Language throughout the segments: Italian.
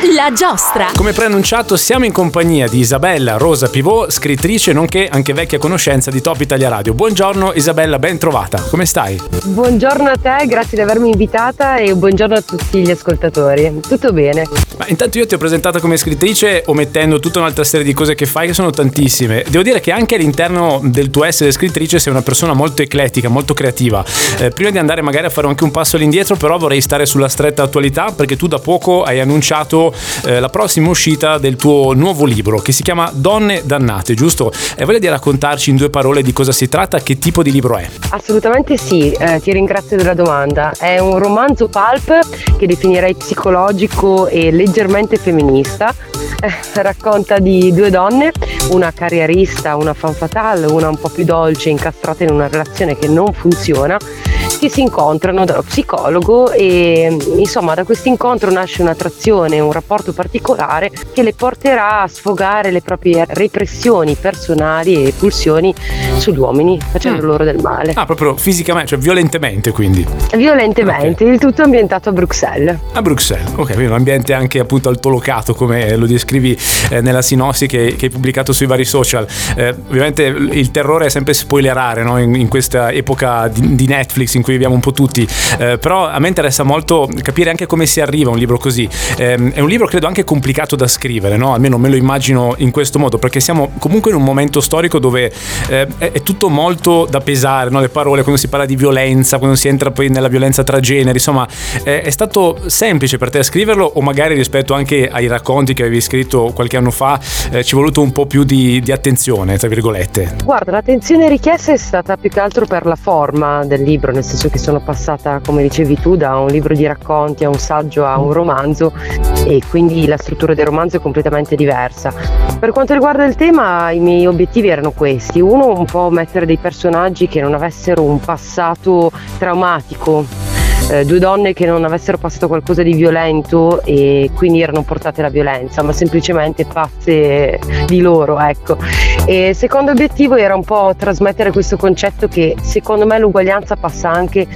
La giostra. Come preannunciato siamo in compagnia di Isabella Rosa Pivot, scrittrice nonché anche vecchia conoscenza di Top Italia Radio. Buongiorno Isabella, ben trovata. Come stai? Buongiorno a te, grazie di avermi invitata e buongiorno a tutti gli ascoltatori. Tutto bene? Ma intanto io ti ho presentata come scrittrice omettendo tutta un'altra serie di cose che fai che sono tantissime. Devo dire che anche all'interno del tuo essere scrittrice sei una persona molto eclettica, molto creativa. Eh, prima di andare magari a fare anche un passo all'indietro, però vorrei stare sulla stretta attualità perché tu da poco hai annunciato eh, la prossima uscita del tuo nuovo libro che si chiama Donne Dannate, giusto? E voglia di raccontarci in due parole di cosa si tratta, che tipo di libro è? Assolutamente sì, eh, ti ringrazio della domanda. È un romanzo pulp che definirei psicologico e leggermente femminista. Eh, racconta di due donne, una carrierista, una fan fatale, una un po' più dolce, incastrata in una relazione che non funziona che si incontrano dallo psicologo e insomma da questo incontro nasce un'attrazione, un rapporto particolare che le porterà a sfogare le proprie repressioni personali e pulsioni sugli uomini facendo mm. loro del male. Ah, proprio fisicamente, cioè violentemente quindi? Violentemente, okay. il tutto ambientato a Bruxelles. A Bruxelles, ok, quindi un ambiente anche appunto altolocato come lo descrivi eh, nella sinossi che, che, hai pubblicato sui vari social. Eh, ovviamente il terrore è sempre spoilerare no? in, in, questa epoca di, di Netflix in cui viviamo un po' tutti, eh, però a me interessa molto capire anche come si arriva a un libro così. Eh, è un libro credo anche complicato da scrivere, no? almeno me lo immagino in questo modo, perché siamo comunque in un momento storico dove eh, è, tutto molto da pesare, no? le parole, quando si parla di violenza, quando si entra poi nella violenza tra generi, insomma è stato semplice per te scriverlo o magari rispetto anche ai racconti che avevi scritto qualche anno fa eh, ci è voluto un po' più di, di attenzione, tra virgolette? Guarda, l'attenzione richiesta è stata più che altro per la forma del libro, nel senso senso che sono passata, come dicevi tu, da un libro di racconti a un saggio a un romanzo e quindi la struttura del romanzo è completamente diversa. Per quanto riguarda il tema, i miei obiettivi erano questi. Uno, un po' mettere dei personaggi che non avessero un passato traumatico eh, due donne che non avessero passato qualcosa di violento e quindi erano portate alla violenza, ma semplicemente pazze di loro, ecco. E il secondo obiettivo era un po' trasmettere questo concetto che secondo me l'uguaglianza passa anche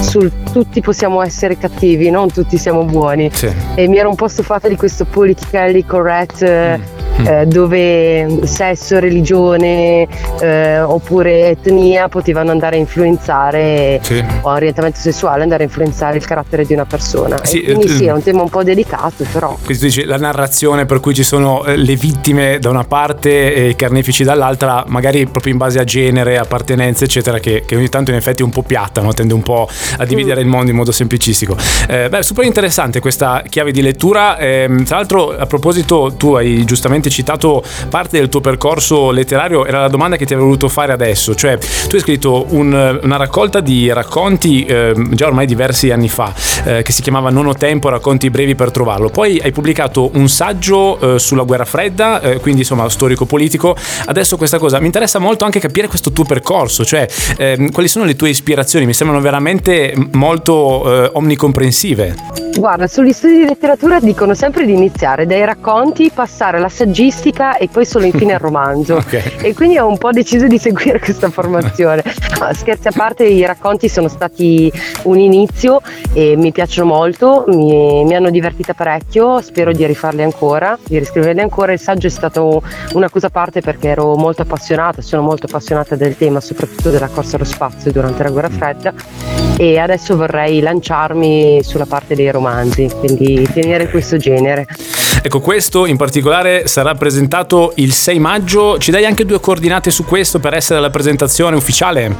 sul tutti possiamo essere cattivi, non tutti siamo buoni. Sì. E mi ero un po' stufata di questo politically correct. Mm Mm. Eh, dove sesso, religione eh, oppure etnia potevano andare a influenzare sì. o orientamento sessuale andare a influenzare il carattere di una persona. Sì, quindi sì, è un tema un po' delicato, però. Quindi tu dici la narrazione per cui ci sono eh, le vittime da una parte e i carnefici dall'altra, magari proprio in base a genere, appartenenze, eccetera, che, che ogni tanto in effetti è un po' piatta, no? tende un po' a dividere mm. il mondo in modo semplicistico. Eh, beh, super interessante questa chiave di lettura. Eh, tra l'altro, a proposito, tu hai giustamente citato parte del tuo percorso letterario, era la domanda che ti avevo voluto fare adesso, cioè tu hai scritto un, una raccolta di racconti eh, già ormai diversi anni fa, eh, che si chiamava Non ho tempo, racconti brevi per trovarlo, poi hai pubblicato un saggio eh, sulla guerra fredda, eh, quindi insomma storico-politico, adesso questa cosa mi interessa molto anche capire questo tuo percorso, cioè ehm, quali sono le tue ispirazioni, mi sembrano veramente molto eh, omnicomprensive. Guarda, sugli studi di letteratura dicono sempre di iniziare dai racconti, passare alla saggistica e poi solo infine al romanzo. okay. E quindi ho un po' deciso di seguire questa formazione. Ma scherzi a parte, i racconti sono stati un inizio e mi piacciono molto, mi, mi hanno divertita parecchio, spero di rifarli ancora, di riscriverli ancora. Il saggio è stato una cosa a parte perché ero molto appassionata, sono molto appassionata del tema, soprattutto della corsa allo spazio durante la guerra fredda e adesso vorrei lanciarmi sulla parte dei romanzi quindi tenere questo genere. Ecco, questo in particolare sarà presentato il 6 maggio. Ci dai anche due coordinate su questo per essere la presentazione ufficiale?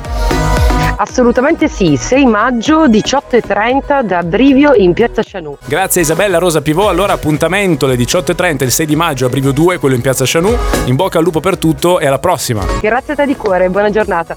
Assolutamente sì, 6 maggio 18.30 da Brivio in Piazza Chanù. Grazie Isabella Rosa Pivot, allora appuntamento alle 18.30 il 6 di maggio a Brivio 2, quello in Piazza Chanù. In bocca al lupo per tutto e alla prossima. Grazie a te di cuore, buona giornata.